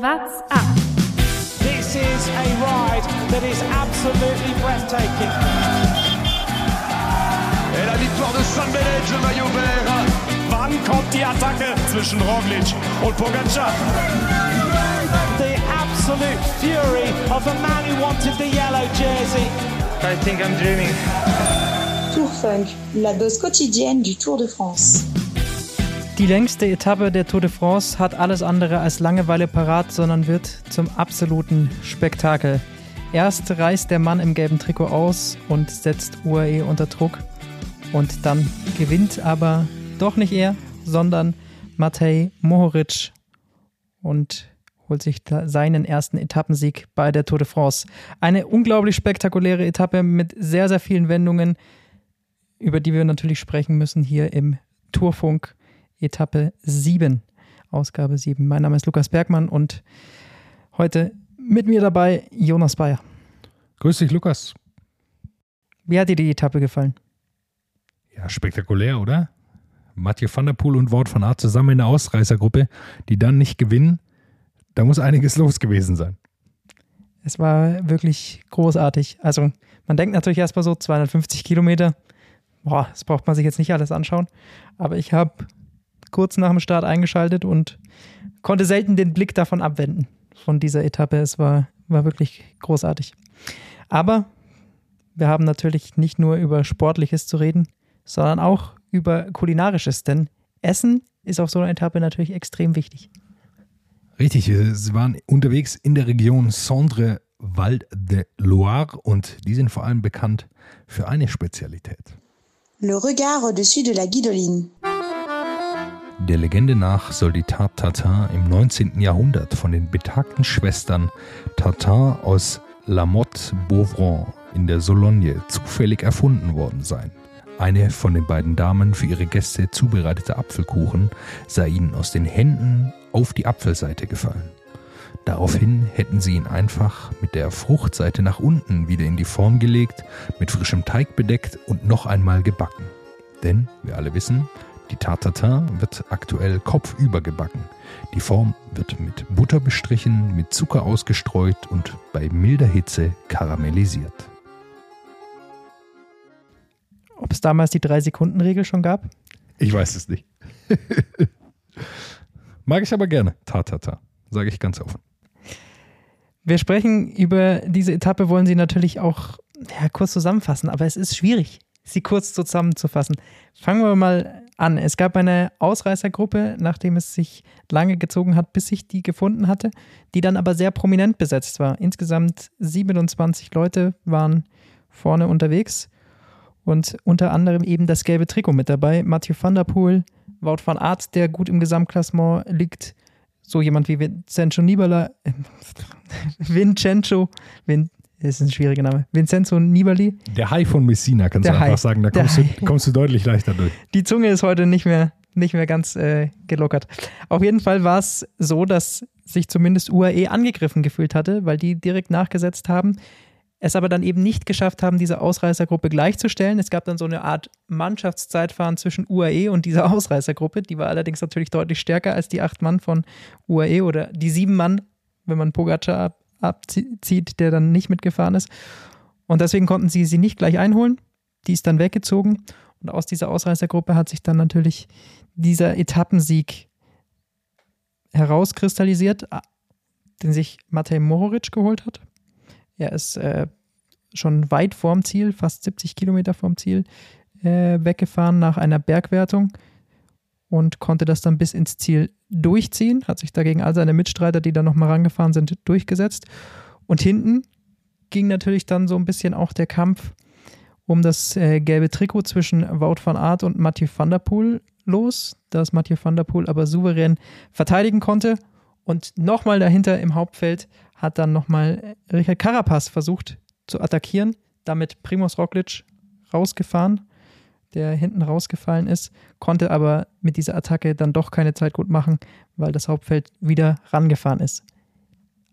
What's up? This is a ride that is absolutely breathtaking. Et la victoire de San Benet, le maillot vert. Wann kommt die Attacke zwischen Roglic und Pogacar? The absolute fury of a man who wanted the yellow jersey. I think I'm dreaming. Tour Funk, la dose quotidienne du Tour de France. Die längste Etappe der Tour de France hat alles andere als Langeweile parat, sondern wird zum absoluten Spektakel. Erst reißt der Mann im gelben Trikot aus und setzt UAE unter Druck. Und dann gewinnt aber doch nicht er, sondern Matej Mohoric und holt sich seinen ersten Etappensieg bei der Tour de France. Eine unglaublich spektakuläre Etappe mit sehr, sehr vielen Wendungen, über die wir natürlich sprechen müssen hier im Tourfunk Etappe 7, Ausgabe 7. Mein Name ist Lukas Bergmann und heute mit mir dabei Jonas Bayer. Grüß dich, Lukas. Wie hat dir die Etappe gefallen? Ja, spektakulär, oder? Mathieu van der Poel und Wout van Aert zusammen in der Ausreißergruppe, die dann nicht gewinnen. Da muss einiges los gewesen sein. Es war wirklich großartig. Also, man denkt natürlich erstmal so 250 Kilometer. Boah, das braucht man sich jetzt nicht alles anschauen. Aber ich habe kurz nach dem Start eingeschaltet und konnte selten den Blick davon abwenden, von dieser Etappe. Es war, war wirklich großartig. Aber wir haben natürlich nicht nur über Sportliches zu reden, sondern auch über Kulinarisches, denn Essen ist auf so einer Etappe natürlich extrem wichtig. Richtig, sie waren unterwegs in der Region Centre Val de Loire und die sind vor allem bekannt für eine Spezialität. Le regard au-dessus de la Guidoline. Der Legende nach soll die Tarte Tatin im 19. Jahrhundert von den betagten Schwestern Tatin aus La Motte Beauvron in der Sologne zufällig erfunden worden sein. Eine von den beiden Damen für ihre Gäste zubereitete Apfelkuchen sei ihnen aus den Händen auf die Apfelseite gefallen. Daraufhin hätten sie ihn einfach mit der Fruchtseite nach unten wieder in die Form gelegt, mit frischem Teig bedeckt und noch einmal gebacken. Denn, wir alle wissen, die Tartatin wird aktuell kopfüber gebacken. Die Form wird mit Butter bestrichen, mit Zucker ausgestreut und bei milder Hitze karamellisiert. Ob es damals die Drei-Sekunden-Regel schon gab? Ich weiß es nicht. Mag ich aber gerne. Tartata, sage ich ganz offen. Wir sprechen über diese Etappe, wollen Sie natürlich auch ja, kurz zusammenfassen, aber es ist schwierig, sie kurz zusammenzufassen. Fangen wir mal an. Es gab eine Ausreißergruppe, nachdem es sich lange gezogen hat, bis ich die gefunden hatte, die dann aber sehr prominent besetzt war. Insgesamt 27 Leute waren vorne unterwegs und unter anderem eben das gelbe Trikot mit dabei. Mathieu van der Poel, Wout van Aert, der gut im Gesamtklassement liegt, so jemand wie Vincenzo Nibala, äh, Vincenzo, Vin, ist ein schwieriger Name, Vincenzo Nibali. Der Hai von Messina, kannst Der du einfach Hai. sagen, da kommst du, kommst du deutlich leichter durch. Die Zunge ist heute nicht mehr, nicht mehr ganz äh, gelockert. Auf jeden Fall war es so, dass sich zumindest UAE angegriffen gefühlt hatte, weil die direkt nachgesetzt haben, es aber dann eben nicht geschafft haben, diese Ausreißergruppe gleichzustellen. Es gab dann so eine Art Mannschaftszeitfahren zwischen UAE und dieser Ausreißergruppe. Die war allerdings natürlich deutlich stärker als die acht Mann von UAE oder die sieben Mann, wenn man Pogacar abzieht, der dann nicht mitgefahren ist. Und deswegen konnten sie sie nicht gleich einholen. Die ist dann weggezogen. Und aus dieser Ausreißergruppe hat sich dann natürlich dieser Etappensieg herauskristallisiert, den sich Matej Mohoric geholt hat. Er ist äh, schon weit vorm Ziel, fast 70 Kilometer vorm Ziel, äh, weggefahren nach einer Bergwertung und konnte das dann bis ins Ziel durchziehen, hat sich dagegen all seine Mitstreiter, die da nochmal rangefahren sind, durchgesetzt. Und hinten ging natürlich dann so ein bisschen auch der Kampf um das äh, gelbe Trikot zwischen Wout van Aert und Mathieu van der Poel los, das Mathieu van der Poel aber souverän verteidigen konnte. Und nochmal dahinter im Hauptfeld hat dann nochmal Richard Carapaz versucht zu attackieren, damit Primoz Roglic rausgefahren, der hinten rausgefallen ist, konnte aber mit dieser Attacke dann doch keine Zeit gut machen, weil das Hauptfeld wieder rangefahren ist.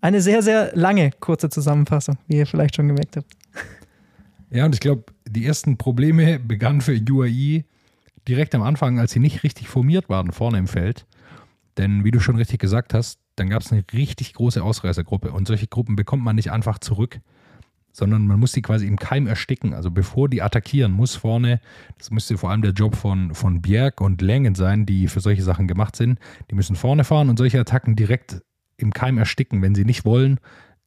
Eine sehr, sehr lange, kurze Zusammenfassung, wie ihr vielleicht schon gemerkt habt. Ja, und ich glaube, die ersten Probleme begannen für UAE direkt am Anfang, als sie nicht richtig formiert waren vorne im Feld. Denn wie du schon richtig gesagt hast, dann gab es eine richtig große Ausreißergruppe. Und solche Gruppen bekommt man nicht einfach zurück, sondern man muss sie quasi im Keim ersticken. Also bevor die attackieren, muss vorne, das müsste vor allem der Job von, von Bjerg und Längen sein, die für solche Sachen gemacht sind, die müssen vorne fahren und solche Attacken direkt im Keim ersticken, wenn sie nicht wollen.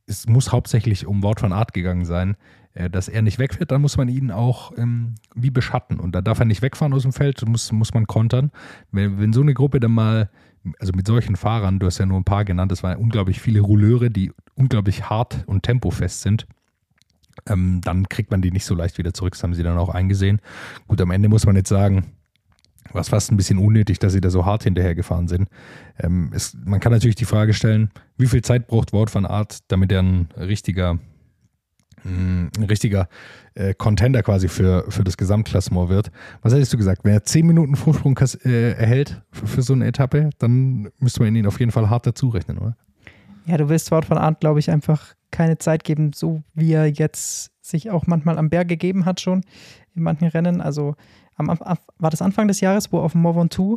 Es muss hauptsächlich um Wort von Art gegangen sein, äh, dass er nicht wegfährt, dann muss man ihn auch ähm, wie beschatten. Und da darf er nicht wegfahren aus dem Feld, muss, muss man kontern. Wenn, wenn so eine Gruppe dann mal, also mit solchen Fahrern, du hast ja nur ein paar genannt, es waren unglaublich viele Rouleure, die unglaublich hart und tempofest sind ähm, dann kriegt man die nicht so leicht wieder zurück. Das haben sie dann auch eingesehen. Gut, am Ende muss man jetzt sagen, war es fast ein bisschen unnötig, dass sie da so hart hinterhergefahren sind. Ähm, es, man kann natürlich die Frage stellen, wie viel Zeit braucht Wort van Art, damit er ein richtiger, ein richtiger äh, Contender quasi für, für das Gesamtklassement wird. Was hättest du gesagt? Wenn er 10 Minuten Vorsprung äh, erhält für, für, so eine Etappe, dann müsste man ihn auf jeden Fall hart dazu rechnen, oder? Ja, du willst Wort von Art, glaube ich, einfach keine Zeit geben, so wie er jetzt sich auch manchmal am Berg gegeben hat schon in manchen Rennen. Also am, war das Anfang des Jahres, wo auf dem Mont Ventoux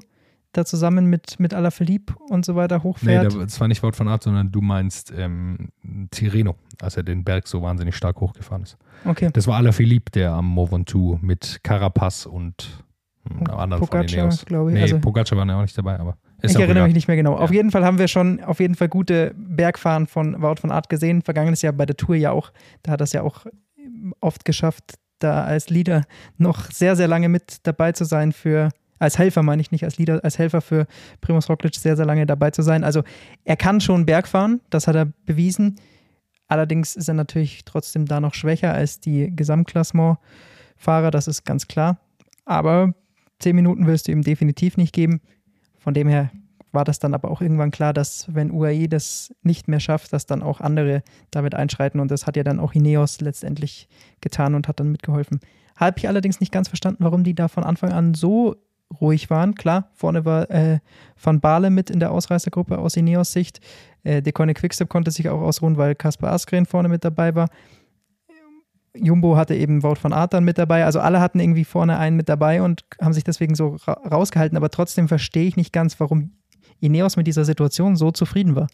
da zusammen mit, mit Alaphilippe und so weiter hochfährt. Nee, das war nicht Wort von Art, sondern du meinst ähm, Tirreno, als er den Berg so wahnsinnig stark hochgefahren ist. Okay. Das war Alaphilippe, der am Mont Ventoux mit Carapaz und hm, anderen Pogacar, glaube ich. Nee, also, Pogacar war ja auch nicht dabei, aber ist ich erinnere mich nicht mehr genau. Ja. Auf jeden Fall haben wir schon auf jeden Fall gute Bergfahren von Wout von Art gesehen. Vergangenes Jahr bei der Tour ja auch. Da hat er es ja auch oft geschafft, da als Leader noch sehr, sehr lange mit dabei zu sein für, als Helfer meine ich nicht als Leader, als Helfer für Primus Roglic sehr, sehr lange dabei zu sein. Also er kann schon Berg fahren, das hat er bewiesen. Allerdings ist er natürlich trotzdem da noch schwächer als die Gesamtklassement-Fahrer, das ist ganz klar. Aber zehn Minuten wirst du ihm definitiv nicht geben. Von dem her war das dann aber auch irgendwann klar, dass wenn UAE das nicht mehr schafft, dass dann auch andere damit einschreiten und das hat ja dann auch Ineos letztendlich getan und hat dann mitgeholfen. Habe ich allerdings nicht ganz verstanden, warum die da von Anfang an so ruhig waren. Klar, vorne war äh, Van Baale mit in der Ausreißergruppe aus Ineos Sicht. Äh, Decone Quickstep konnte sich auch ausruhen, weil Kaspar Askren vorne mit dabei war. Jumbo hatte eben Wout von Art dann mit dabei. Also alle hatten irgendwie vorne einen mit dabei und haben sich deswegen so ra rausgehalten. Aber trotzdem verstehe ich nicht ganz, warum Ineos mit dieser Situation so zufrieden war.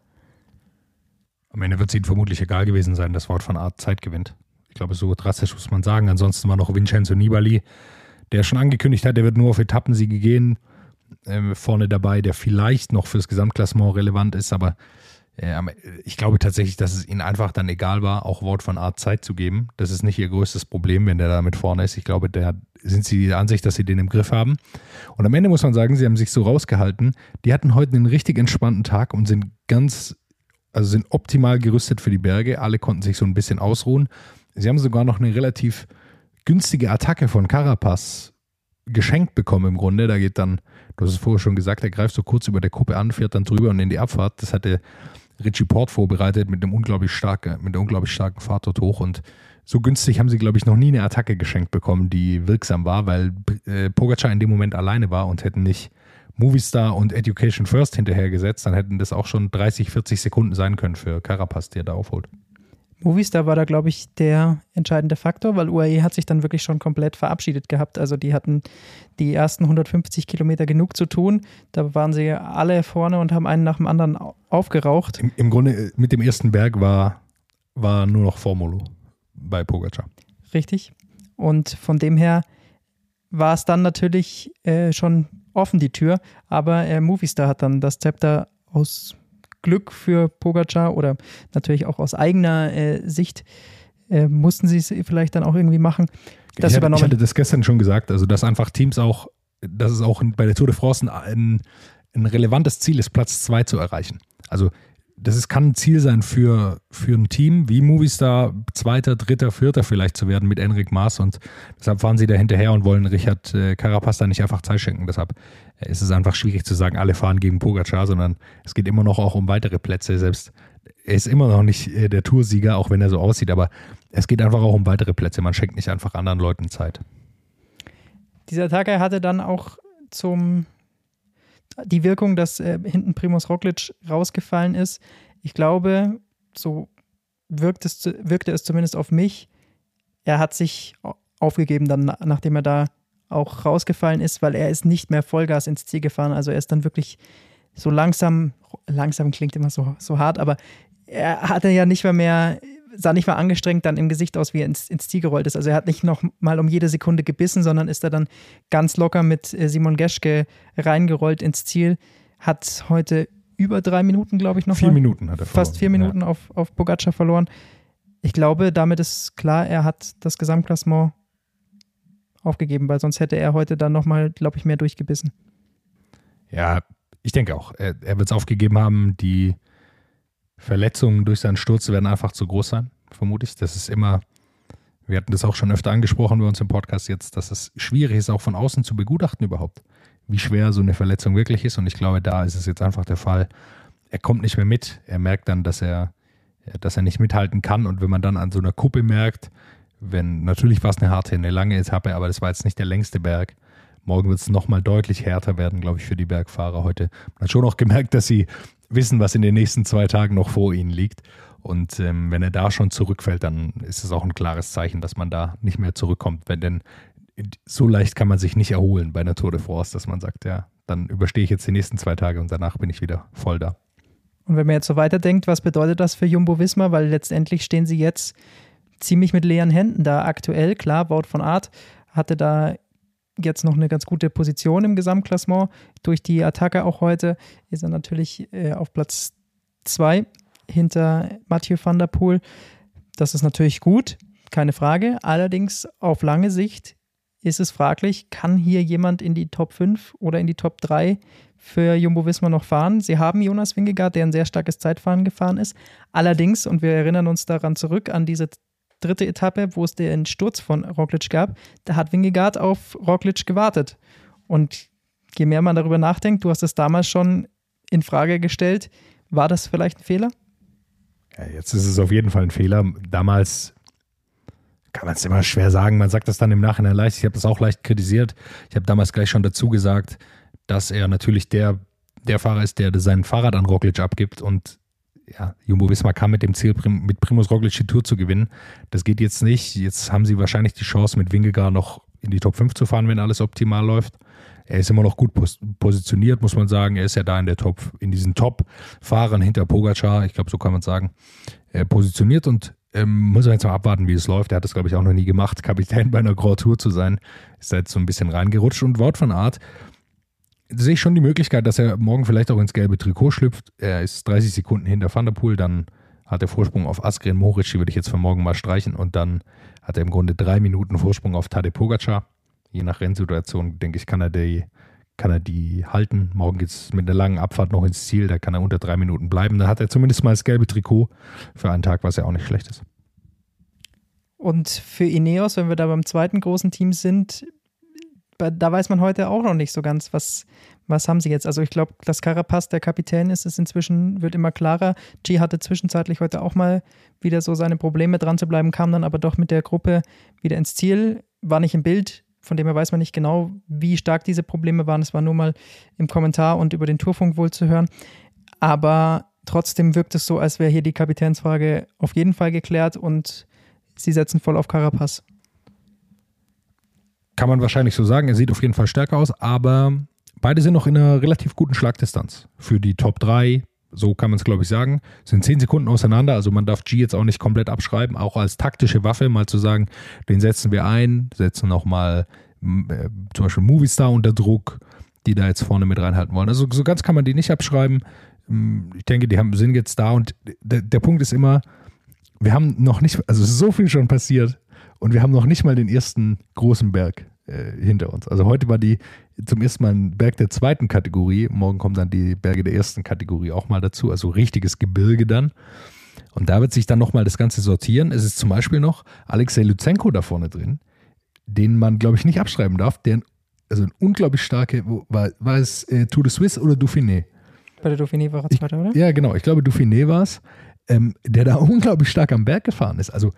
Am Ende wird es ihnen vermutlich egal gewesen sein, dass Wout von Art Zeit gewinnt. Ich glaube, so drastisch muss man sagen. Ansonsten war noch Vincenzo Nibali, der schon angekündigt hat, der wird nur auf Etappensiege gehen, äh, vorne dabei, der vielleicht noch fürs Gesamtklassement relevant ist, aber ich glaube tatsächlich, dass es ihnen einfach dann egal war, auch Wort von Art Zeit zu geben. Das ist nicht ihr größtes Problem, wenn der da mit vorne ist. Ich glaube, da sind sie der Ansicht, dass sie den im Griff haben. Und am Ende muss man sagen, sie haben sich so rausgehalten. Die hatten heute einen richtig entspannten Tag und sind ganz, also sind optimal gerüstet für die Berge. Alle konnten sich so ein bisschen ausruhen. Sie haben sogar noch eine relativ günstige Attacke von Carapaz geschenkt bekommen im Grunde. Da geht dann, du hast es vorher schon gesagt, er greift so kurz über der Kuppe an, fährt dann drüber und in die Abfahrt. Das hatte Richie Port vorbereitet mit einem unglaublich starken, mit einer unglaublich starken Fahrt dort hoch und so günstig haben sie, glaube ich, noch nie eine Attacke geschenkt bekommen, die wirksam war, weil äh, Pogacar in dem Moment alleine war und hätten nicht Movistar und Education First hinterhergesetzt, dann hätten das auch schon 30, 40 Sekunden sein können für Carapaz, der da aufholt. Movistar war da, glaube ich, der entscheidende Faktor, weil UAE hat sich dann wirklich schon komplett verabschiedet gehabt. Also die hatten die ersten 150 Kilometer genug zu tun. Da waren sie alle vorne und haben einen nach dem anderen aufgeraucht. Im, im Grunde äh, mit dem ersten Berg war, war nur noch Formulo bei Pogacar. Richtig. Und von dem her war es dann natürlich äh, schon offen, die Tür. Aber äh, Movistar hat dann das Zepter aus Glück für Pogacar oder natürlich auch aus eigener äh, Sicht äh, mussten sie es vielleicht dann auch irgendwie machen. Das ich, hatte, ich hatte das gestern schon gesagt, also dass einfach Teams auch, dass es auch bei der Tour de France ein, ein relevantes Ziel ist, Platz zwei zu erreichen. Also das ist, kann ein Ziel sein für, für ein Team wie Movistar, Zweiter, Dritter, Vierter vielleicht zu werden mit Enric Maas und deshalb fahren sie da hinterher und wollen Richard äh, Carapaz da nicht einfach Zeit schenken. Deshalb äh, ist es einfach schwierig zu sagen, alle fahren gegen Pogacar, sondern es geht immer noch auch um weitere Plätze. Selbst er ist immer noch nicht äh, der Toursieger, auch wenn er so aussieht, aber es geht einfach auch um weitere Plätze. Man schenkt nicht einfach anderen Leuten Zeit. Dieser Tag hatte dann auch zum die Wirkung, dass äh, hinten Primus Roglic rausgefallen ist. Ich glaube, so wirkt es, wirkte es zumindest auf mich. Er hat sich aufgegeben, dann nachdem er da auch rausgefallen ist, weil er ist nicht mehr Vollgas ins Ziel gefahren. Also er ist dann wirklich so langsam, langsam klingt immer so, so hart, aber er hatte ja nicht mehr mehr, sah nicht mal angestrengt dann im Gesicht aus, wie er ins, ins Ziel gerollt ist. Also er hat nicht noch mal um jede Sekunde gebissen, sondern ist da dann ganz locker mit äh, Simon Geschke reingerollt ins Ziel. Hat heute über drei Minuten, glaube ich, noch. Vier mal, Minuten hat er verloren. Fast vier Minuten Ja. auf, auf Pogacar verloren. Ich glaube, damit ist klar, er hat das Gesamtklassement aufgegeben, weil sonst hätte er heute dann nochmal, glaube ich, mehr durchgebissen. Ja, ich denke auch. Er, er wird es aufgegeben haben. Die Verletzungen durch seinen Sturz werden einfach zu groß sein, vermute ich. Das ist immer, wir hatten das auch schon öfter angesprochen bei uns im Podcast jetzt, dass es schwierig ist, auch von außen zu begutachten überhaupt, wie schwer so eine Verletzung wirklich ist. Und ich glaube, da ist es jetzt einfach der Fall. Er kommt nicht mehr mit. Er merkt dann, dass er, dass er nicht mithalten kann. Und wenn man dann an so einer Kuppe merkt, wenn, natürlich war es eine harte, eine lange Etappe, aber das war jetzt nicht der längste Berg. Morgen wird es nochmal deutlich härter werden, glaube ich, für die Bergfahrer heute. Man hat schon auch gemerkt, dass sie wissen, was in den nächsten zwei Tagen noch vor ihnen liegt. Und ähm, wenn er da schon zurückfällt, dann ist es auch ein klares Zeichen, dass man da nicht mehr zurückkommt. Wenn denn so leicht kann man sich nicht erholen bei einer Tour de France, dass man sagt, ja, dann überstehe ich jetzt die nächsten zwei Tage und danach bin ich wieder voll da. Und wenn man jetzt so weiterdenkt, was bedeutet das für Jumbo Wismar? Weil letztendlich stehen sie jetzt ziemlich mit leeren Händen da aktuell. Klar, Wout von Art hatte da jetzt noch eine ganz gute Position im Gesamtklassement. Durch die Attacke auch heute ist er natürlich äh, auf Platz zwei hinter Mathieu van der Poel. Das ist natürlich gut, keine Frage. Allerdings auf lange Sicht ist es fraglich, kann hier jemand in die Top 5 oder in die Top 3 für Jumbo Visma noch fahren? Sie haben Jonas Wingegaard, der ein sehr starkes Zeitfahren gefahren ist. Allerdings, und wir erinnern uns daran zurück an diese dritte Etappe, wo es den Sturz von Roglic gab, da hat Wingegaard auf Roglic gewartet. Und je mehr man darüber nachdenkt, du hast es damals schon in Frage gestellt, war das vielleicht ein Fehler? Ja, jetzt ist es auf jeden Fall ein Fehler. Damals kann man es immer schwer sagen. Man sagt das dann im Nachhinein leicht. Ich habe das auch leicht kritisiert. Ich habe damals gleich schon dazu gesagt, dass er natürlich der, der Fahrer ist, der sein Fahrrad an Roglic abgibt und ja, Jumbo Visma kam mit dem Ziel, mit Primus Roglic die Tour zu gewinnen. Das geht jetzt nicht. Jetzt haben sie wahrscheinlich die Chance, mit Wingegaard noch in die Top 5 zu fahren, wenn alles optimal läuft. Er ist immer noch gut pos positioniert, muss man sagen. Er ist ja da in der Top, in diesen Top-Fahrern hinter Pogacar, ich glaube, so kann man sagen, äh, positioniert und ähm, muss man jetzt mal abwarten, wie es läuft. Er hat das, glaube ich, auch noch nie gemacht, Kapitän bei einer Grand Tour zu sein. Ist da jetzt so ein bisschen reingerutscht. Und Wort von Art, sehe ich schon die Möglichkeit, dass er morgen vielleicht auch ins gelbe Trikot schlüpft. Er ist 30 Sekunden hinter Van der Poel, dann hat er Vorsprung auf Askren Moric, die würde ich jetzt für morgen mal streichen. Und dann hat er im Grunde drei Minuten Vorsprung auf Tadej Pogacar. Je nach Rennsituation, denke ich, kann er die, kann er die halten. Morgen geht es mit einer langen Abfahrt noch ins Ziel, da kann er unter drei Minuten bleiben. Dann hat er zumindest mal das gelbe Trikot für einen Tag, was ja auch nicht schlecht ist. Und für Ineos, wenn wir da beim zweiten großen Team sind, da weiß man heute auch noch nicht so ganz, was, was haben sie jetzt. Also ich glaube, dass Carapaz der Kapitän ist, ist inzwischen, wird immer klarer. G hatte zwischenzeitlich heute auch mal wieder so seine Probleme dran zu bleiben, kam dann aber doch mit der Gruppe wieder ins Ziel, war nicht im Bild, von dem her weiß man nicht genau, wie stark diese Probleme waren. Es war nur mal im Kommentar und über den Tourfunk wohl zu hören. Aber trotzdem wirkt es so, als wäre hier die Kapitänsfrage auf jeden Fall geklärt und sie setzen voll auf Carapaz. Kann man wahrscheinlich so sagen. Er sieht auf jeden Fall stärker aus, aber beide sind noch in einer relativ guten Schlagdistanz. Für die Top 3, so kann man es glaube ich sagen, sind 10 Sekunden auseinander. Also man darf G jetzt auch nicht komplett abschreiben, auch als taktische Waffe mal zu sagen, den setzen wir ein, setzen nochmal äh, zum Beispiel Movistar unter Druck, die da jetzt vorne mit reinhalten wollen. Also so ganz kann man die nicht abschreiben. Ich denke, die haben, sind jetzt da und der, der Punkt ist immer, wir haben noch nicht, also so viel schon passiert und wir haben noch nicht mal den ersten großen Berg äh, hinter uns. Also heute war die zum ersten Mal ein Berg der zweiten Kategorie. Morgen kommen dann die Berge der ersten Kategorie auch mal dazu. Also richtiges Gebirge dann. Und da wird sich dann nochmal das Ganze sortieren. Es ist zum Beispiel noch Alexei Luzenko da vorne drin, den man, glaube ich, nicht abschreiben darf. Der, also ein unglaublich starke, war, war es äh, Tour de Suisse oder Dauphiné? Bei der Dauphiné war er Zweiter, oder? Ja, genau. Ich glaube, Dauphiné war es, ähm, der da unglaublich stark am Berg gefahren ist. Also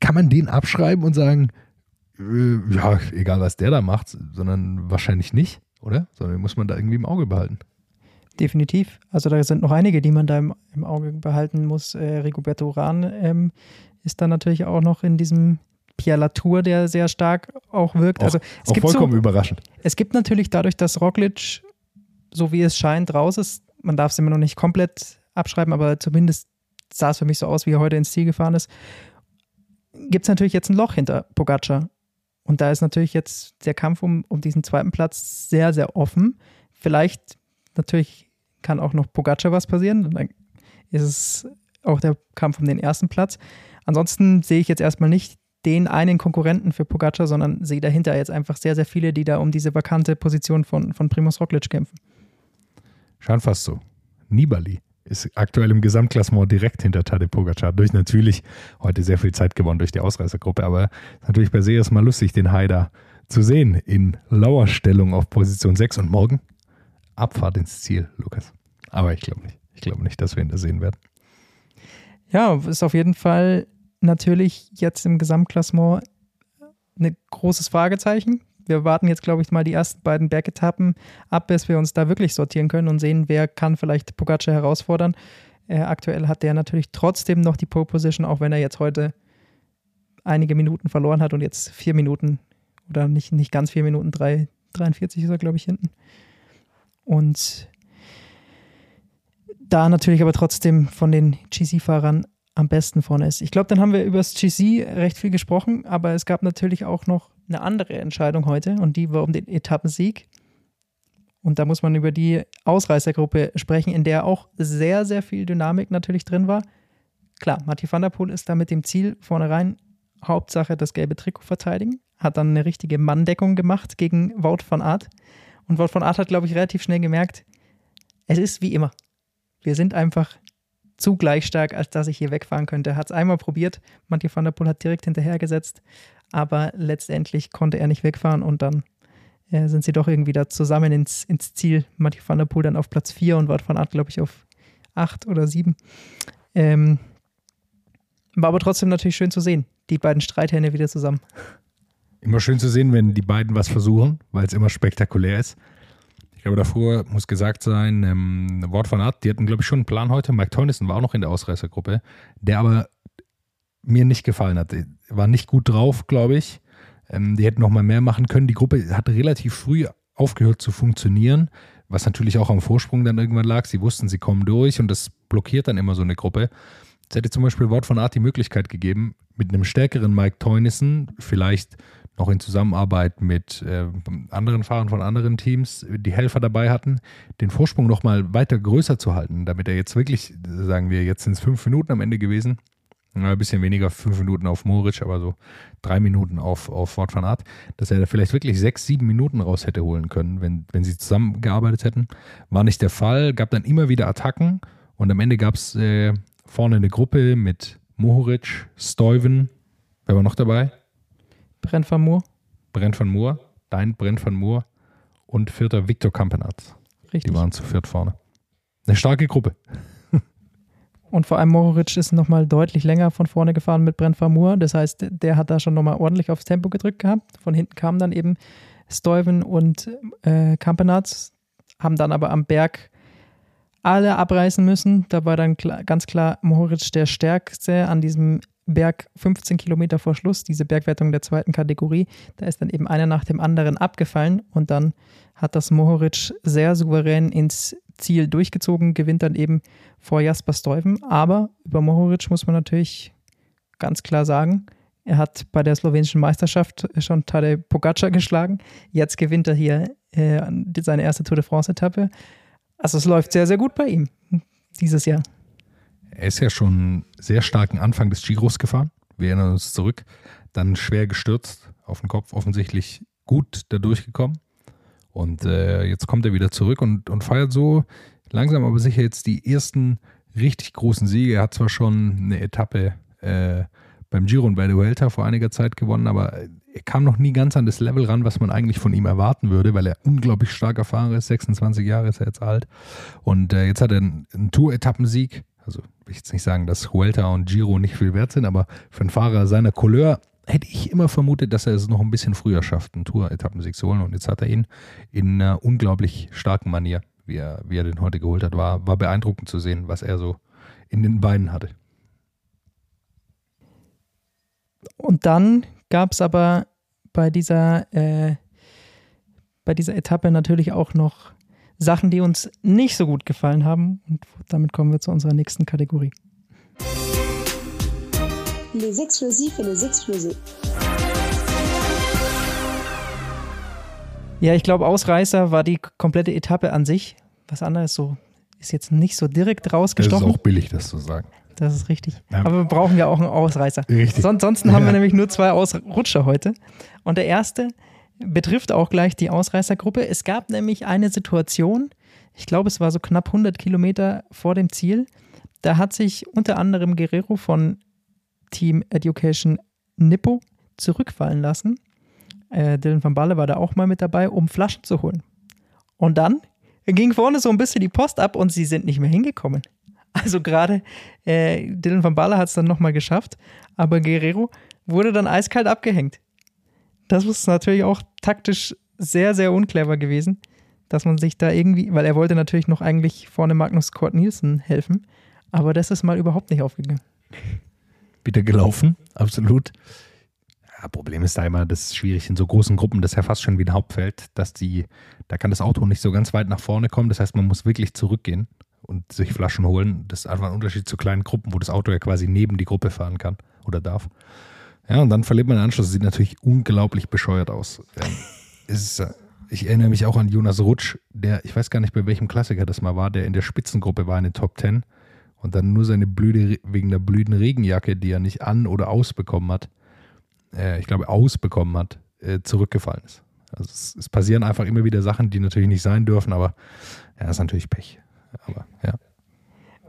kann man den abschreiben und sagen, äh, ja, egal was der da macht, sondern wahrscheinlich nicht, oder? Sondern den muss man da irgendwie im Auge behalten. Definitiv. Also da sind noch einige, die man da im, im Auge behalten muss. Äh, Rigoberto Uran ähm, ist dann natürlich auch noch in diesem Pierre Latour, der sehr stark auch wirkt. Auch, also es gibt vollkommen so, überraschend. Es gibt natürlich dadurch, dass Roglic so wie es scheint, raus ist. Man darf es immer noch nicht komplett abschreiben, aber zumindest sah es für mich so aus, wie er heute ins Ziel gefahren ist. Gibt es natürlich jetzt ein Loch hinter Pogacar. Und da ist natürlich jetzt der Kampf um, um diesen zweiten Platz sehr, sehr offen. Vielleicht, natürlich kann auch noch Pogacar was passieren. Dann ist es auch der Kampf um den ersten Platz. Ansonsten sehe ich jetzt erstmal nicht den einen Konkurrenten für Pogacar, sondern sehe dahinter jetzt einfach sehr, sehr viele, die da um diese vakante Position von, von Primus Roglic kämpfen. Schon fast so. Nibali ist aktuell im Gesamtklassement direkt hinter Tadej Pogacar. Durch natürlich heute sehr viel Zeit gewonnen durch die Ausreißergruppe, aber natürlich bei Series mal lustig, den Haider zu sehen in Lauerstellung auf Position 6 und morgen Abfahrt ins Ziel, Lukas. Aber ich glaube nicht. Ich glaube nicht, dass wir ihn da sehen werden. Ja, ist auf jeden Fall natürlich jetzt im Gesamtklassement ein großes Fragezeichen. Wir warten jetzt, glaube ich, mal die ersten beiden Bergetappen ab, bis wir uns da wirklich sortieren können und sehen, wer kann vielleicht Pogacar herausfordern. Äh, aktuell hat der natürlich trotzdem noch die Pole Position, auch wenn er jetzt heute einige Minuten verloren hat und jetzt vier Minuten oder nicht, nicht ganz vier Minuten, drei, 43 ist er, glaube ich, hinten. Und da natürlich aber trotzdem von den GC-Fahrern am besten vorne ist. Ich glaube, dann haben wir über das GC recht viel gesprochen, aber es gab natürlich auch noch eine andere Entscheidung heute und die war um den Etappensieg. Und da muss man über die Ausreißergruppe sprechen, in der auch sehr, sehr viel Dynamik natürlich drin war. Klar, Mathieu van der Poel ist da mit dem Ziel vornherein Hauptsache das gelbe Trikot verteidigen, hat dann eine richtige Manndeckung gemacht gegen Wout van Aert. Und Wout van Aert hat, glaube ich, relativ schnell gemerkt, es ist wie immer. Wir sind einfach zu gleich stark, als dass ich hier wegfahren könnte. Hat es einmal probiert, Mathieu van der Poel hat direkt hinterhergesetzt, aber letztendlich konnte er nicht wegfahren und dann äh, sind sie doch irgendwie da zusammen ins, ins Ziel. Mathieu van der Poel dann auf Platz 4 und Wout van Aert, glaube ich, auf 8 oder 7. Ähm, war aber trotzdem natürlich schön zu sehen, die beiden Streithähne wieder zusammen. Immer schön zu sehen, wenn die beiden was versuchen, weil es immer spektakulär ist. Ich glaube, davor muss gesagt sein, ähm, Wort von Art, die hatten, glaube ich, schon einen Plan heute. Mike Teunissen war auch noch in der Ausreißergruppe, der aber mir nicht gefallen hat. War nicht gut drauf, glaube ich. Ähm, die hätten noch mal mehr machen können. Die Gruppe hat relativ früh aufgehört zu funktionieren, was natürlich auch am Vorsprung dann irgendwann lag. Sie wussten, sie kommen durch und das blockiert dann immer so eine Gruppe. Es hätte zum Beispiel Wort von Art die Möglichkeit gegeben, mit einem stärkeren Mike Teunissen vielleicht noch in Zusammenarbeit mit äh, anderen Fahrern von anderen Teams, die Helfer dabei hatten, den Vorsprung noch mal weiter größer zu halten, damit er jetzt wirklich, sagen wir, jetzt sind es fünf Minuten am Ende gewesen, ein bisschen weniger, fünf Minuten auf Moritz, aber so drei Minuten auf, auf Wort van Art, dass er da vielleicht wirklich sechs, sieben Minuten raus hätte holen können, wenn, wenn sie zusammengearbeitet hätten. War nicht der Fall, gab dann immer wieder Attacken und am Ende gab es äh, vorne eine Gruppe mit Mohoric, Stuyven, wer war noch dabei? Brent van Moor. Brent van Moor, dein Brent van Moor und vierter Victor Kampenarz. Richtig. Die waren zu viert vorne. Eine starke Gruppe. Und vor allem Mohoric ist nochmal deutlich länger von vorne gefahren mit Brent Moor. Das heißt, der hat da schon nochmal ordentlich aufs Tempo gedrückt gehabt. Von hinten kamen dann eben Stuyven und äh, Kampenarz, haben dann aber am Berg alle abreißen müssen. Da war dann klar, ganz klar Mohoric der Stärkste an diesem Berg 15 Kilometer vor Schluss, diese Bergwertung der zweiten Kategorie. Da ist dann eben einer nach dem anderen abgefallen und dann hat das Mohoric sehr souverän ins Ziel durchgezogen, gewinnt dann eben vor Jasper Stuyven. Aber über Mohoric muss man natürlich ganz klar sagen, er hat bei der slowenischen Meisterschaft schon Tadej Pogacar geschlagen. Jetzt gewinnt er hier äh, seine erste Tour de France-Etappe. Also es läuft sehr, sehr gut bei ihm dieses Jahr. Er ist ja schon sehr starken Anfang des Giros gefahren. Wir erinnern uns zurück. Dann schwer gestürzt auf den Kopf, offensichtlich gut da durchgekommen. Und äh, jetzt kommt er wieder zurück und, und feiert so langsam aber sicher jetzt die ersten richtig großen Siege. Er hat zwar schon eine Etappe äh, beim Giro und bei der Vuelta vor einiger Zeit gewonnen, aber er kam noch nie ganz an das Level ran, was man eigentlich von ihm erwarten würde, weil er unglaublich starker Fahrer ist. 26 Jahre ist er jetzt alt. Und äh, jetzt hat er einen, einen Tour-Etappensieg also will jetzt nicht sagen, dass Huelta und Giro nicht viel wert sind, aber für einen Fahrer seiner Couleur hätte ich immer vermutet, dass er es noch ein bisschen früher schafft, einen Tour-Etappensieg zu holen. Und jetzt hat er ihn in einer unglaublich starken Manier, wie er, wie er den heute geholt hat, war, war beeindruckend zu sehen, was er so in den Beinen hatte. Und dann gab es aber bei dieser, äh, bei dieser Etappe natürlich auch noch Sachen, die uns nicht so gut gefallen haben. Und damit kommen wir zu unserer nächsten Kategorie. Les explosifs et les explosés. Ja, ich glaube, Ausreißer war die komplette Etappe an sich. Was anderes so ist jetzt nicht so direkt Das ist rausgestochen. auch billig, das zu sagen. Das ist richtig. Ja. Aber wir brauchen ja auch einen Ausreißer. Richtig. Son ansonsten haben wir nämlich nur zwei Ausrutscher heute. Und der erste betrifft auch gleich die Ausreißergruppe. Es gab nämlich eine Situation, ich glaube, es war so knapp 100 Kilometer vor dem Ziel. Da hat sich unter anderem Guerrero von Team Education Nippo zurückfallen lassen. Äh, Dylan van Balle war da auch mal mit dabei, um Flaschen zu holen. Und dann ging vorne so ein bisschen die Post ab und sie sind nicht mehr hingekommen. Also gerade äh, Dylan van Balle hat es dann nochmal geschafft, aber Guerrero wurde dann eiskalt abgehängt. Das ist natürlich auch taktisch sehr, sehr unclever gewesen, dass man sich da irgendwie, weil er wollte natürlich noch eigentlich vorne Magnus Kort Nielsen helfen, aber das ist mal überhaupt nicht aufgegangen. Bitte gelaufen, absolut. Ja, Problem ist da immer, das ist schwierig in so großen Gruppen, das ist ja fast schon wie ein Hauptfeld, dass die, da kann das Auto nicht so ganz weit nach vorne kommen. Das heißt, man muss wirklich zurückgehen und sich Flaschen holen. Das ist einfach ein Unterschied zu kleinen Gruppen, wo das Auto ja quasi neben die Gruppe fahren kann oder darf. Ja, und dann verliert man den Anschluss. Sieht natürlich unglaublich bescheuert aus. Ähm, ist, äh, ich erinnere mich auch an Jonas Rutsch, der, ich weiß gar nicht, bei welchem Klassiker das mal war, der in der Spitzengruppe war in den Top Ten und dann nur seine blöde, wegen der blöden Regenjacke, die er nicht an- oder ausbekommen hat, äh, ich glaube ausbekommen hat, äh, zurückgefallen ist. Also es, es passieren einfach immer wieder Sachen, die natürlich nicht sein dürfen, aber ja, ist natürlich Pech. Aber ja.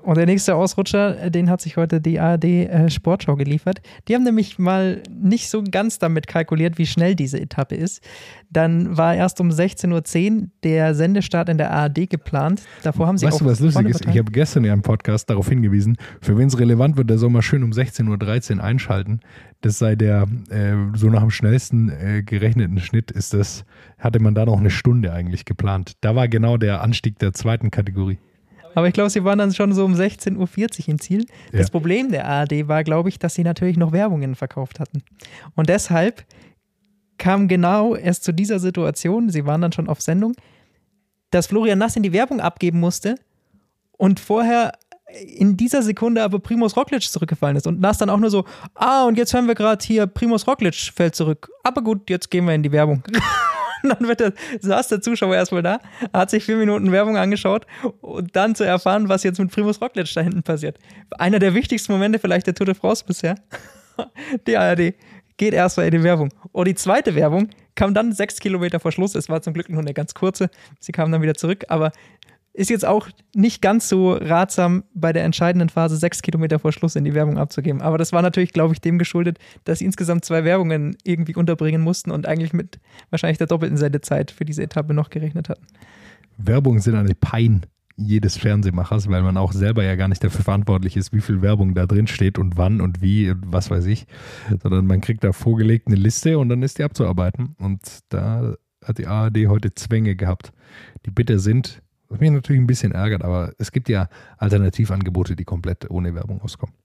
Und der nächste Ausrutscher, äh, den hat sich heute die ARD äh, Sportschau geliefert. Die haben nämlich mal nicht so ganz damit kalkuliert, wie schnell diese Etappe ist. Dann war erst um 16.10 Uhr der Sendestart in der ARD geplant. Davor haben sie Weißt auch du, was lustig ist? Ich habe gestern ja im Podcast darauf hingewiesen, für wen es relevant wird, der soll mal schön um 16.13 Uhr einschalten. Das sei der, äh, so nach dem schnellsten äh, gerechneten Schnitt ist das, hatte man da noch eine Stunde eigentlich geplant. Da war genau der Anstieg der zweiten Kategorie. Aber ich glaube, sie waren dann schon so um 16.40 Uhr im Ziel. Das Ja. Problem der ARD war, glaube ich, dass sie natürlich noch Werbungen verkauft hatten. Und deshalb kam genau erst zu dieser Situation, sie waren dann schon auf Sendung, dass Florian Nass in die Werbung abgeben musste und vorher in dieser Sekunde aber Primus Roglic zurückgefallen ist und Nass dann auch nur so, ah, und jetzt hören wir gerade hier, Primus Roglic fällt zurück. Aber gut, jetzt gehen wir in die Werbung. Und dann wird der, saß der Zuschauer erstmal da, hat sich vier Minuten Werbung angeschaut und dann zu erfahren, was jetzt mit Primus Roglic da hinten passiert. Einer der wichtigsten Momente vielleicht der Tour de France bisher. Die ARD geht erstmal in die Werbung. Und die zweite Werbung kam dann sechs Kilometer vor Schluss. Es war zum Glück nur eine ganz kurze. Sie kamen dann wieder zurück, aber ist jetzt auch nicht ganz so ratsam, bei der entscheidenden Phase sechs Kilometer vor Schluss in die Werbung abzugeben. Aber das war natürlich, glaube ich, dem geschuldet, dass sie insgesamt zwei Werbungen irgendwie unterbringen mussten und eigentlich mit wahrscheinlich der doppelten Sendezeit für diese Etappe noch gerechnet hatten. Werbung sind eine Pein jedes Fernsehmachers, weil man auch selber ja gar nicht dafür verantwortlich ist, wie viel Werbung da drin steht und wann und wie und was weiß ich, sondern man kriegt da vorgelegt eine Liste und dann ist die abzuarbeiten. Und da hat die ARD heute Zwänge gehabt, die bitter sind, was mich natürlich ein bisschen ärgert, aber es gibt ja Alternativangebote, die komplett ohne Werbung auskommen.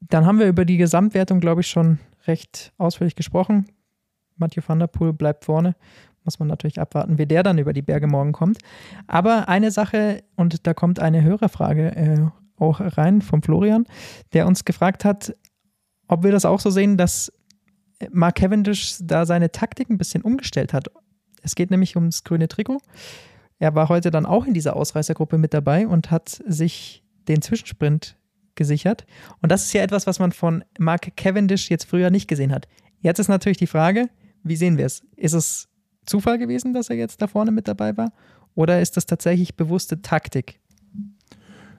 Dann haben wir über die Gesamtwertung, glaube ich, schon recht ausführlich gesprochen. Mathieu van der Poel bleibt vorne. Muss man natürlich abwarten, wie der dann über die Berge morgen kommt. Aber eine Sache, und da kommt eine Hörerfrage äh, auch rein vom Florian, der uns gefragt hat, ob wir das auch so sehen, dass Mark Cavendish da seine Taktik ein bisschen umgestellt hat. Es geht nämlich ums grüne Trikot. Er war heute dann auch in dieser Ausreißergruppe mit dabei und hat sich den Zwischensprint gesichert. Und das ist ja etwas, was man von Mark Cavendish jetzt früher nicht gesehen hat. Jetzt ist natürlich die Frage, wie sehen wir es? Ist es Zufall gewesen, dass er jetzt da vorne mit dabei war? Oder ist das tatsächlich bewusste Taktik?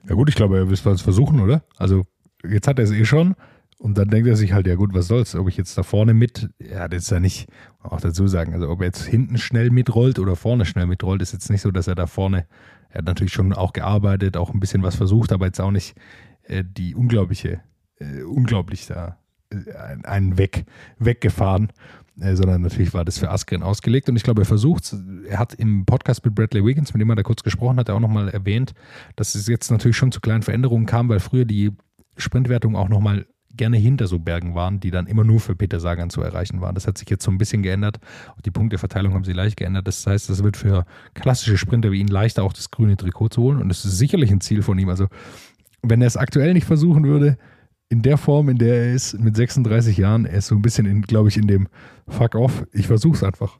Ja gut, ich glaube, er will es versuchen, oder? Also jetzt hat er es eh schon und dann denkt er sich halt, ja gut, was soll's, ob ich jetzt da vorne mit, ja, das ist ja nicht, auch dazu sagen, also ob er jetzt hinten schnell mitrollt oder vorne schnell mitrollt, ist jetzt nicht so, dass er da vorne, er hat natürlich schon auch gearbeitet, auch ein bisschen was versucht, aber jetzt auch nicht äh, die unglaubliche, äh, unglaublich da äh, einen weg, weggefahren, äh, sondern natürlich war das für Askren ausgelegt. Und ich glaube, er versucht er hat im Podcast mit Bradley Wiggins, mit dem er da kurz gesprochen hat, auch nochmal erwähnt, dass es jetzt natürlich schon zu kleinen Veränderungen kam, weil früher die Sprintwertung auch nochmal gerne hinter so Bergen waren, die dann immer nur für Peter Sagan zu erreichen waren. Das hat sich jetzt so ein bisschen geändert. Auch die Punkteverteilung haben sie leicht geändert. Das heißt, es wird für klassische Sprinter wie ihn leichter, auch das grüne Trikot zu holen. Und das ist sicherlich ein Ziel von ihm. Also, wenn er es aktuell nicht versuchen würde, in der Form, in der er ist, mit 36 Jahren, er ist so ein bisschen, in, glaube ich, in dem Fuck off, ich versuche es einfach.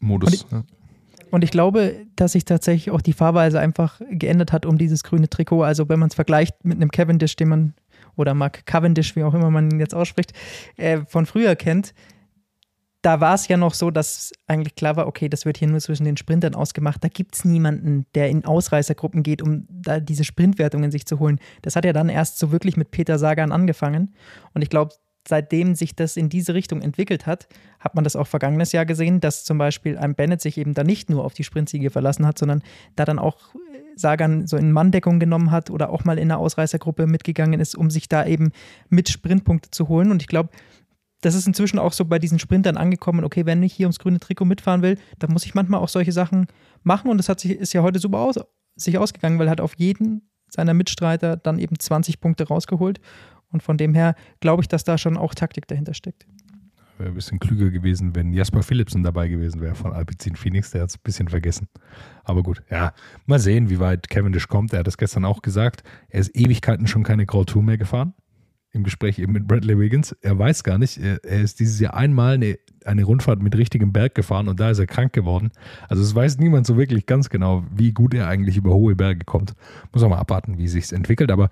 Modus. Und ich, und ich glaube, dass sich tatsächlich auch die Fahrweise einfach geändert hat um dieses grüne Trikot. Also wenn man es vergleicht mit einem Cavendish, den man, oder Mark Cavendish, wie auch immer man ihn jetzt ausspricht, äh, von früher kennt, da war es ja noch so, dass eigentlich klar war, okay, das wird hier nur zwischen den Sprintern ausgemacht. Da gibt es niemanden, der in Ausreißergruppen geht, um da diese Sprintwertungen sich zu holen. Das hat ja dann erst so wirklich mit Peter Sagan angefangen. Und ich glaube, seitdem sich das in diese Richtung entwickelt hat, hat man das auch vergangenes Jahr gesehen, dass zum Beispiel ein Bennett sich eben da nicht nur auf die Sprintsiege verlassen hat, sondern da dann auch Sagan so in Manndeckung genommen hat oder auch mal in einer Ausreißergruppe mitgegangen ist, um sich da eben mit Sprintpunkte zu holen. Und ich glaube, das ist inzwischen auch so bei diesen Sprintern angekommen, okay, wenn ich hier ums grüne Trikot mitfahren will, dann muss ich manchmal auch solche Sachen machen und das hat sich, ist ja heute super aus, sich ausgegangen, weil er hat auf jeden seiner Mitstreiter dann eben 20 Punkte rausgeholt und von dem her glaube ich, dass da schon auch Taktik dahinter steckt. Wäre ein bisschen klüger gewesen, wenn Jasper Philipsen dabei gewesen wäre von Alpecin Phoenix. Der hat es ein bisschen vergessen. Aber gut, ja, mal sehen, wie weit Cavendish kommt. Er hat das gestern auch gesagt. Er ist Ewigkeiten schon keine Grand Tour mehr gefahren. Im Gespräch eben mit Bradley Wiggins. Er weiß gar nicht, er, er ist dieses Jahr einmal eine, eine Rundfahrt mit richtigem Berg gefahren und da ist er krank geworden. Also es weiß niemand so wirklich ganz genau, wie gut er eigentlich über hohe Berge kommt. Muss auch mal abwarten, wie sich entwickelt. Aber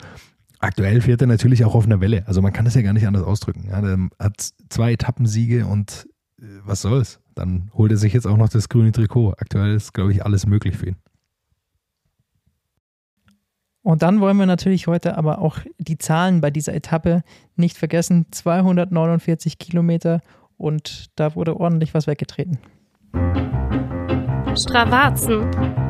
Aktuell fährt er natürlich auch auf einer Welle. Also man kann das ja gar nicht anders ausdrücken. Ja, er hat zwei Etappensiege und äh, was soll's? Dann holt er sich jetzt auch noch das grüne Trikot. Aktuell ist, glaube ich, alles möglich für ihn. Und dann wollen wir natürlich heute aber auch die Zahlen bei dieser Etappe nicht vergessen. 249 Kilometer und da wurde ordentlich was weggetreten. Stravazen.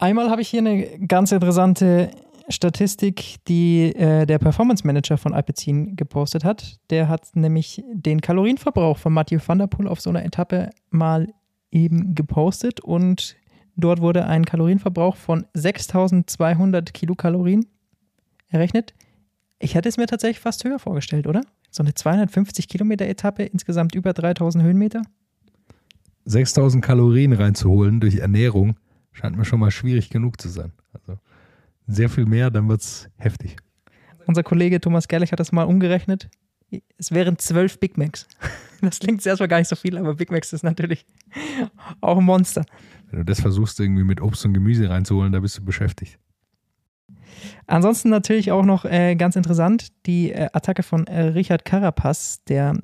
Einmal habe ich hier eine ganz interessante Statistik, die äh, der Performance Manager von Alpecin gepostet hat. Der hat nämlich den Kalorienverbrauch von Mathieu van der Poel auf so einer Etappe mal eben gepostet und dort wurde ein Kalorienverbrauch von 6200 Kilokalorien errechnet. Ich hätte es mir tatsächlich fast höher vorgestellt, oder? So eine 250 Kilometer Etappe, insgesamt über 3000 Höhenmeter. 6000 Kalorien reinzuholen durch Ernährung Scheint mir schon mal schwierig genug zu sein. Also sehr viel mehr, dann wird es heftig. Unser Kollege Thomas Gerlich hat das mal umgerechnet. Es wären zwölf Big Macs. Das klingt erstmal gar nicht so viel, aber Big Macs ist natürlich auch ein Monster. Wenn du das versuchst, irgendwie mit Obst und Gemüse reinzuholen, da bist du beschäftigt. Ansonsten natürlich auch noch äh, ganz interessant die äh, Attacke von äh, Richard Carapaz, der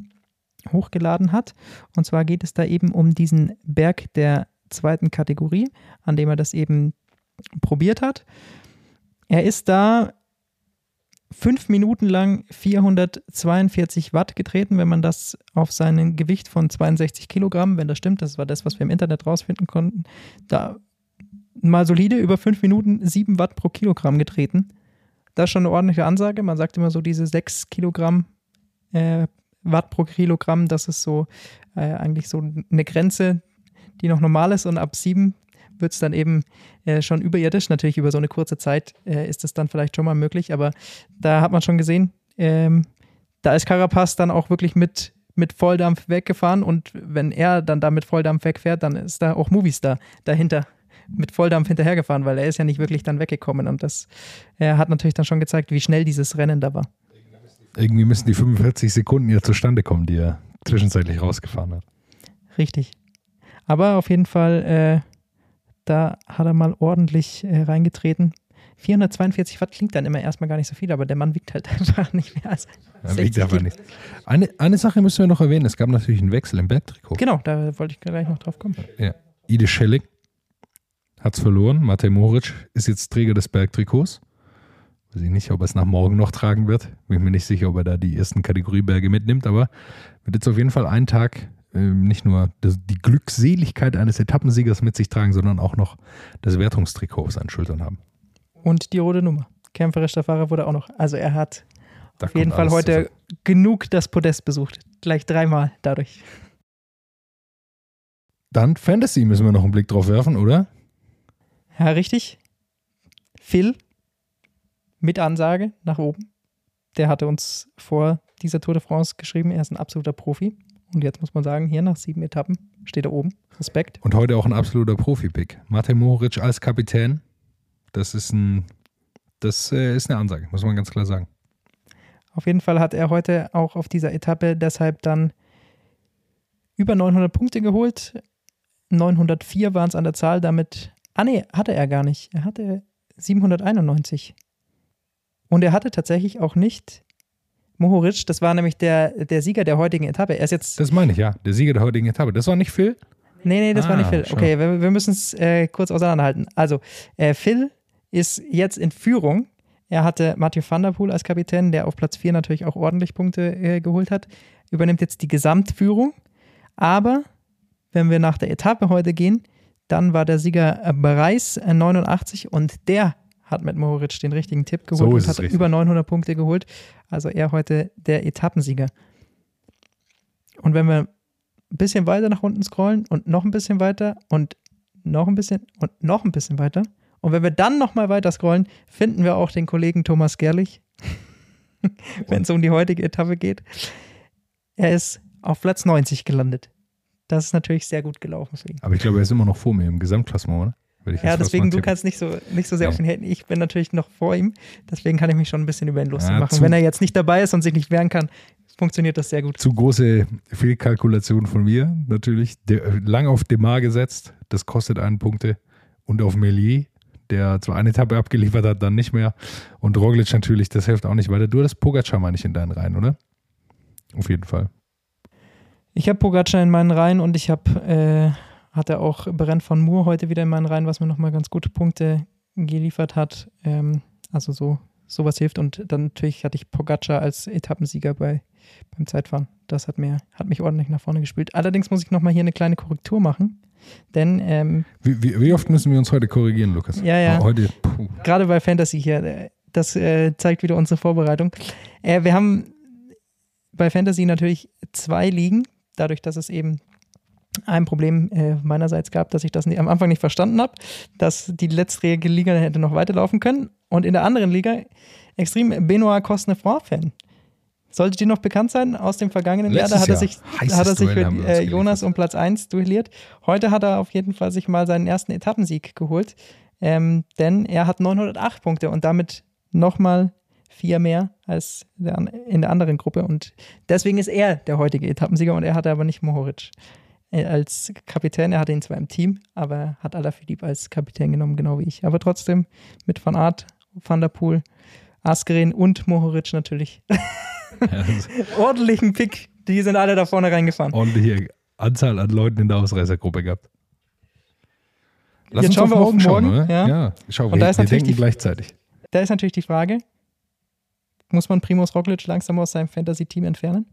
hochgeladen hat. Und zwar geht es da eben um diesen Berg der zweiten Kategorie, an dem er das eben probiert hat. Er ist da fünf Minuten lang 442 Watt getreten, wenn man das auf sein Gewicht von 62 Kilogramm, wenn das stimmt, das war das, was wir im Internet rausfinden konnten, da mal solide über fünf Minuten 7 Watt pro Kilogramm getreten. Das ist schon eine ordentliche Ansage. Man sagt immer so diese 6 Kilogramm äh, Watt pro Kilogramm, das ist so äh, eigentlich so eine Grenze, die noch normal ist und ab sieben wird es dann eben äh, schon überirdisch. Natürlich über so eine kurze Zeit äh, ist das dann vielleicht schon mal möglich, aber da hat man schon gesehen, ähm, da ist Carapaz dann auch wirklich mit, mit Volldampf weggefahren und wenn er dann da mit Volldampf wegfährt, dann ist da auch Movistar dahinter mit Volldampf hinterhergefahren, weil er ist ja nicht wirklich dann weggekommen und das er hat natürlich dann schon gezeigt, wie schnell dieses Rennen da war. Irgendwie müssen die 45 Sekunden ja zustande kommen, die er zwischenzeitlich rausgefahren hat. Richtig. Aber auf jeden Fall, äh, da hat er mal ordentlich äh, reingetreten. 442 Watt klingt dann immer erstmal gar nicht so viel, aber der Mann wiegt halt einfach nicht mehr als. Er wiegt einfach nicht. Eine, eine Sache müssen wir noch erwähnen: Es gab natürlich einen Wechsel im Bergtrikot. Genau, da wollte ich gleich noch drauf kommen. Ja. Ide Schelling hat es verloren. Matej Moric ist jetzt Träger des Bergtrikots. Weiß ich nicht, ob er es nach morgen noch tragen wird. Bin mir nicht sicher, ob er da die ersten Kategorieberge mitnimmt, aber wird jetzt auf jeden Fall einen Tag nicht nur die Glückseligkeit eines Etappensiegers mit sich tragen, sondern auch noch das Wertungstrikot auf seinen Schultern haben. Und die rote Nummer. Kämpferischer Fahrer wurde auch noch. Also er hat da auf jeden Fall heute zusammen. genug das Podest besucht. Gleich dreimal dadurch. Dann Fantasy müssen wir noch einen Blick drauf werfen, oder? Ja, richtig. Phil mit Ansage nach oben. Der hatte uns vor dieser Tour de France geschrieben, er ist ein absoluter Profi. Und jetzt muss man sagen, hier nach sieben Etappen steht er oben. Respekt. Und heute auch ein absoluter Profi-Pick. Matej Mohoric als Kapitän, das ist ein, das äh, ist eine Ansage, muss man ganz klar sagen. Auf jeden Fall hat er heute auch auf dieser Etappe deshalb dann über 900 Punkte geholt. 904 waren es an der Zahl, damit. Ah, nee, hatte er gar nicht. Er hatte 791. Und er hatte tatsächlich auch nicht Mohoric, das war nämlich der, der Sieger der heutigen Etappe. Er ist jetzt. Das meine ich, ja. Der Sieger der heutigen Etappe. Das war nicht Phil? Nee, nee, das Ah, war nicht Phil. schau. Okay, wir, wir müssen es äh, kurz auseinanderhalten. Also, äh, Phil ist jetzt in Führung. Er hatte Mathieu van der Poel als Kapitän, der auf Platz 4 natürlich auch ordentlich Punkte äh, geholt hat. Übernimmt jetzt die Gesamtführung. Aber wenn wir nach der Etappe heute gehen, dann war der Sieger äh, Bereis äh, 89 und der hat mit Mohoric den richtigen Tipp geholt So und hat richtig. über 900 Punkte geholt. Also er heute der Etappensieger. Und wenn wir ein bisschen weiter nach unten scrollen und noch ein bisschen weiter und noch ein bisschen und noch ein bisschen weiter. Und wenn wir dann noch mal weiter scrollen, finden wir auch den Kollegen Thomas Gerlich, wenn es um die heutige Etappe geht. Er ist auf Platz 90 gelandet. Das ist natürlich sehr gut gelaufen für ihn. Aber ich glaube, er ist immer noch vor mir im Gesamtklassement, oder? Ja, deswegen, du kannst nicht so, nicht so sehr Ja. auf ihn haten. Ich bin natürlich noch vor ihm. Deswegen kann ich mich schon ein bisschen über ihn lustig Ja, machen. Wenn er jetzt nicht dabei ist und sich nicht wehren kann, funktioniert das sehr gut. Zu große Fehlkalkulation von mir, natürlich. Der, lang auf Demar gesetzt, das kostet einen Punkte. Und auf Melier, der zwar eine Etappe abgeliefert hat, dann nicht mehr. Und Roglic natürlich, das hilft auch nicht weiter. Du hattest Pogacar, meine ich, in deinen Reihen, oder? Auf jeden Fall. Ich habe Pogacar in meinen Reihen und ich habe, äh, hatte auch Brent von Moore heute wieder in meinen Reihen, was mir nochmal ganz gute Punkte geliefert hat. Ähm, also so, sowas hilft. Und dann natürlich hatte ich Pogacar als Etappensieger bei, beim Zeitfahren. Das hat, mir, hat mich ordentlich nach vorne gespielt. Allerdings muss ich nochmal hier eine kleine Korrektur machen. Denn ähm, Wie, wie, wie oft müssen wir uns heute korrigieren, Lukas? Ja, ja. Heute, puh. gerade bei Fantasy hier, äh, das äh, zeigt wieder unsere Vorbereitung. Äh, wir haben bei Fantasy natürlich zwei Ligen, dadurch, dass es eben ein Problem äh, meinerseits gab, dass ich das am Anfang nicht verstanden habe, dass die letztjährige Liga hätte noch weiterlaufen können. Und in der anderen Liga extrem Benoit Cosnefroid-Fan. Sollte dir noch bekannt sein aus dem vergangenen Jahr? Da Letztes hat er sich, hat er sich uns äh, Jonas um Platz 1 duelliert. Heute hat er auf jeden Fall sich mal seinen ersten Etappensieg geholt, ähm, denn er hat 908 Punkte und damit nochmal vier mehr als in der anderen Gruppe. Und deswegen ist er der heutige Etappensieger und er hatte aber nicht Mohoric als Kapitän. Er hatte ihn zwar im Team, aber er hat Alaphilippe als Kapitän genommen, genau wie ich. Aber trotzdem mit Van Aert, Van der Poel, Askren und Mohoric natürlich. Ordentlichen Pick. Die sind alle da vorne reingefahren. ordentliche Anzahl an Leuten in der Ausreißergruppe gehabt. Lass Jetzt uns schauen auf wir auf morgen schauen, morgen, oder? ja. ja schau, Und wir, da ist wir natürlich denken die- gleichzeitig. Da ist natürlich die Frage, muss man Primus Roglic langsam aus seinem Fantasy-Team entfernen?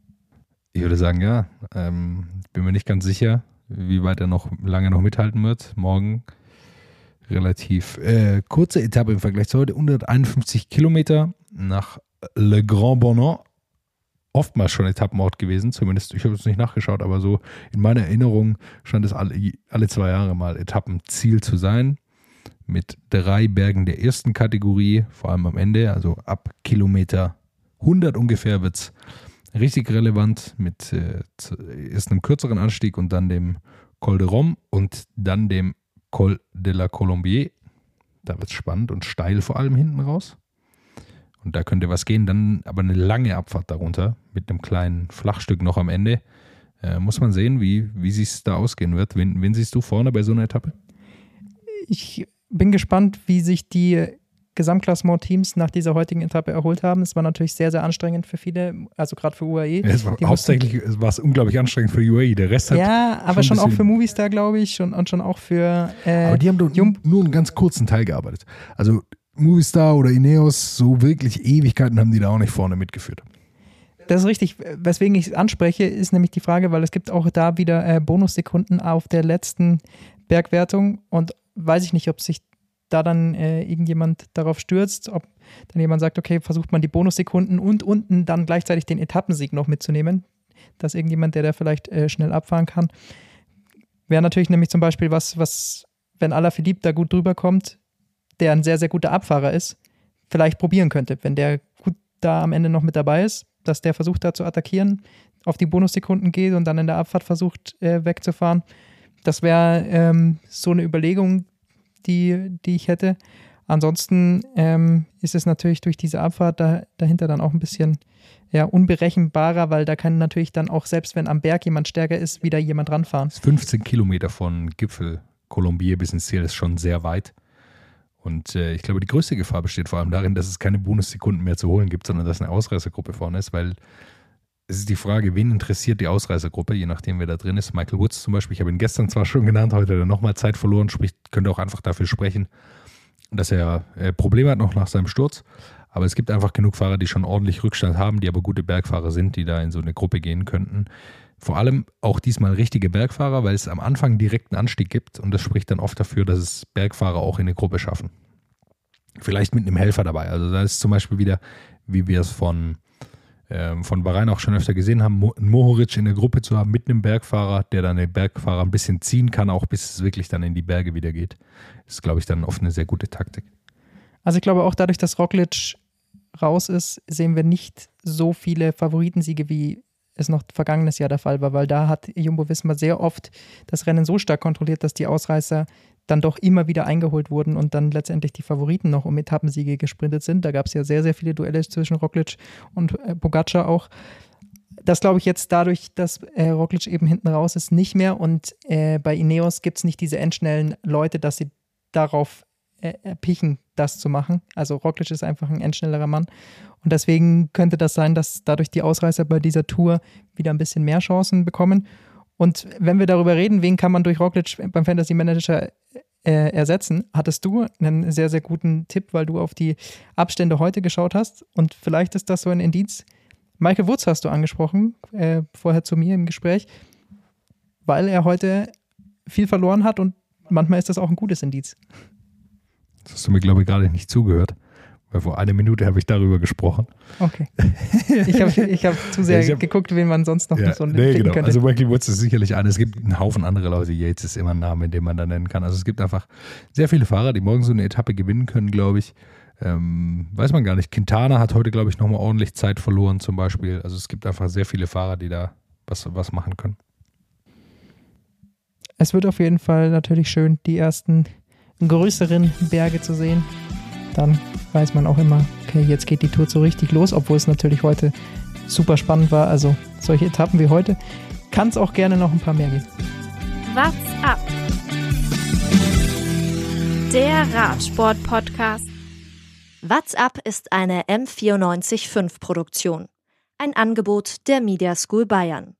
Ich würde sagen, ja. Ähm, bin mir nicht ganz sicher, wie weit er noch lange noch mithalten wird. Morgen relativ äh, kurze Etappe im Vergleich zu heute. 151 Kilometer nach Le Grand Bonan. Oftmals schon Etappenort gewesen, zumindest, ich habe es nicht nachgeschaut, aber so in meiner Erinnerung scheint es alle, alle zwei Jahre mal Etappenziel zu sein. Mit drei Bergen der ersten Kategorie, vor allem am Ende, also ab Kilometer 100 ungefähr wird es richtig relevant mit äh, erst einem kürzeren Anstieg und dann dem Col de Rome und dann dem Col de la Colombier. Da wird es spannend und steil vor allem hinten raus. Und da könnte was gehen. Dann aber eine lange Abfahrt darunter mit einem kleinen Flachstück noch am Ende. Äh, muss man sehen, wie, wie es da ausgehen wird. Wen, wen siehst du vorne bei so einer Etappe? Ich bin gespannt, wie sich die Gesamtklassement-Teams nach dieser heutigen Etappe erholt haben. Es war natürlich sehr, sehr anstrengend für viele, also gerade für UAE. Es war mussten- hauptsächlich es war es unglaublich anstrengend für UAE. Der Rest hat. Ja, aber schon schon, auch für Movistar, glaube ich, schon, und schon auch für äh, Aber die haben doch Jump. nur einen ganz kurzen Teil gearbeitet. Also Movistar oder Ineos, so wirklich Ewigkeiten haben die da auch nicht vorne mitgeführt. Das ist richtig. Weswegen ich es anspreche, ist nämlich die Frage, weil es gibt auch da wieder äh, Bonussekunden auf der letzten Bergwertung und weiß ich nicht, ob sich da dann äh, irgendjemand darauf stürzt, ob dann jemand sagt, okay, versucht man die Bonussekunden und unten dann gleichzeitig den Etappensieg noch mitzunehmen, dass irgendjemand, der da vielleicht äh, schnell abfahren kann, wäre natürlich nämlich zum Beispiel was, was wenn Alaphilippe da gut drüber kommt, der ein sehr, sehr guter Abfahrer ist, vielleicht probieren könnte, wenn der gut da am Ende noch mit dabei ist, dass der versucht da zu attackieren, auf die Bonussekunden geht und dann in der Abfahrt versucht äh, wegzufahren. Das wäre ähm, so eine Überlegung, die, die ich hätte. Ansonsten ähm, ist es natürlich durch diese Abfahrt da, dahinter dann auch ein bisschen ja, unberechenbarer, weil da kann natürlich dann auch, selbst wenn am Berg jemand stärker ist, wieder jemand ranfahren. 15 Kilometer von Gipfel Colombier bis ins Ziel ist schon sehr weit. Und äh, ich glaube, die größte Gefahr besteht vor allem darin, dass es keine Bonussekunden mehr zu holen gibt, sondern dass eine Ausreißergruppe vorne ist, weil es ist die Frage, wen interessiert die Ausreißergruppe, je nachdem, wer da drin ist. Michael Woods zum Beispiel, ich habe ihn gestern zwar schon genannt, heute hat er nochmal Zeit verloren, sprich, könnte auch einfach dafür sprechen, dass er äh, Probleme hat noch nach seinem Sturz. Aber es gibt einfach genug Fahrer, die schon ordentlich Rückstand haben, die aber gute Bergfahrer sind, die da in so eine Gruppe gehen könnten. Vor allem auch diesmal richtige Bergfahrer, weil es am Anfang direkten Anstieg gibt und das spricht dann oft dafür, dass es Bergfahrer auch in eine Gruppe schaffen. Vielleicht mit einem Helfer dabei. Also da ist zum Beispiel wieder, wie wir es von, ähm, von Bahrain auch schon öfter gesehen haben, Mohoric in der Gruppe zu haben mit einem Bergfahrer, der dann den Bergfahrer ein bisschen ziehen kann, auch bis es wirklich dann in die Berge wieder geht. Ist, glaube ich, dann oft eine sehr gute Taktik. Also ich glaube auch dadurch, dass Roglic raus ist, sehen wir nicht so viele Favoritensiege wie es noch vergangenes Jahr der Fall war, weil da hat Jumbo Wismar sehr oft das Rennen so stark kontrolliert, dass die Ausreißer dann doch immer wieder eingeholt wurden und dann letztendlich die Favoriten noch um Etappensiege gesprintet sind. Da gab es ja sehr, sehr viele Duelle zwischen Roglic und äh, Pogacar auch. Das glaube ich jetzt dadurch, dass äh, Roglic eben hinten raus ist, nicht mehr und äh, bei Ineos gibt es nicht diese endschnellen Leute, dass sie darauf äh, erpichen, das zu machen. Also Roglic ist einfach ein endschnellerer Mann und deswegen könnte das sein, dass dadurch die Ausreißer bei dieser Tour wieder ein bisschen mehr Chancen bekommen. Und wenn wir darüber reden, wen kann man durch Roglic beim Fantasy Manager äh, ersetzen, hattest du einen sehr, sehr guten Tipp, weil du auf die Abstände heute geschaut hast. Und vielleicht ist das so ein Indiz. Michael Woods hast du angesprochen, äh, vorher zu mir im Gespräch, weil er heute viel verloren hat und manchmal ist das auch ein gutes Indiz. Das hast du mir, glaube ich, gerade nicht zugehört. Weil vor einer Minute habe ich darüber gesprochen. Okay. Ich habe ich hab zu sehr hab, geguckt, wen man sonst noch ja, so nee, genau. könnte. Also Michael Woods ist sicherlich einer. Es gibt einen Haufen andere Leute. Yates ist immer ein Name, den man da nennen kann. Also es gibt einfach sehr viele Fahrer, die morgen so eine Etappe gewinnen können, glaube ich. Ähm, weiß man gar nicht. Quintana hat heute, glaube ich, nochmal ordentlich Zeit verloren zum Beispiel. Also es gibt einfach sehr viele Fahrer, die da was, was machen können. Es wird auf jeden Fall natürlich schön, die ersten größeren Berge zu sehen. Dann weiß man auch immer, okay, jetzt geht die Tour so richtig los, obwohl es natürlich heute super spannend war. Also solche Etappen wie heute kann es auch gerne noch ein paar mehr geben. What's up? Der Radsport-Podcast. What's up ist eine M945-Produktion. Ein Angebot der Media School Bayern.